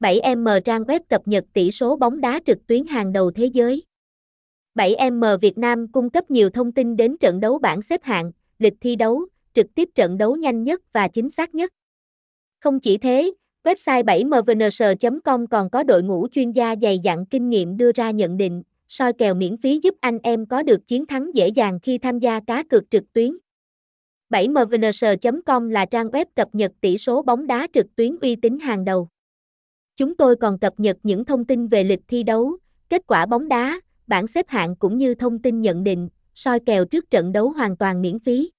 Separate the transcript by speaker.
Speaker 1: 7M trang web cập nhật tỷ số bóng đá trực tuyến hàng đầu thế giới. 7M Việt Nam cung cấp nhiều thông tin đến trận đấu bảng xếp hạng, lịch thi đấu, trực tiếp trận đấu nhanh nhất và chính xác nhất. Không chỉ thế, website 7mvns.com còn có đội ngũ chuyên gia dày dặn kinh nghiệm đưa ra nhận định, soi kèo miễn phí giúp anh em có được chiến thắng dễ dàng khi tham gia cá cược trực tuyến. 7mvns.com là trang web cập nhật tỷ số bóng đá trực tuyến uy tín hàng đầu. Chúng tôi còn cập nhật những thông tin về lịch thi đấu, kết quả bóng đá, bảng xếp hạng cũng như thông tin nhận định, soi kèo trước trận đấu hoàn toàn miễn phí.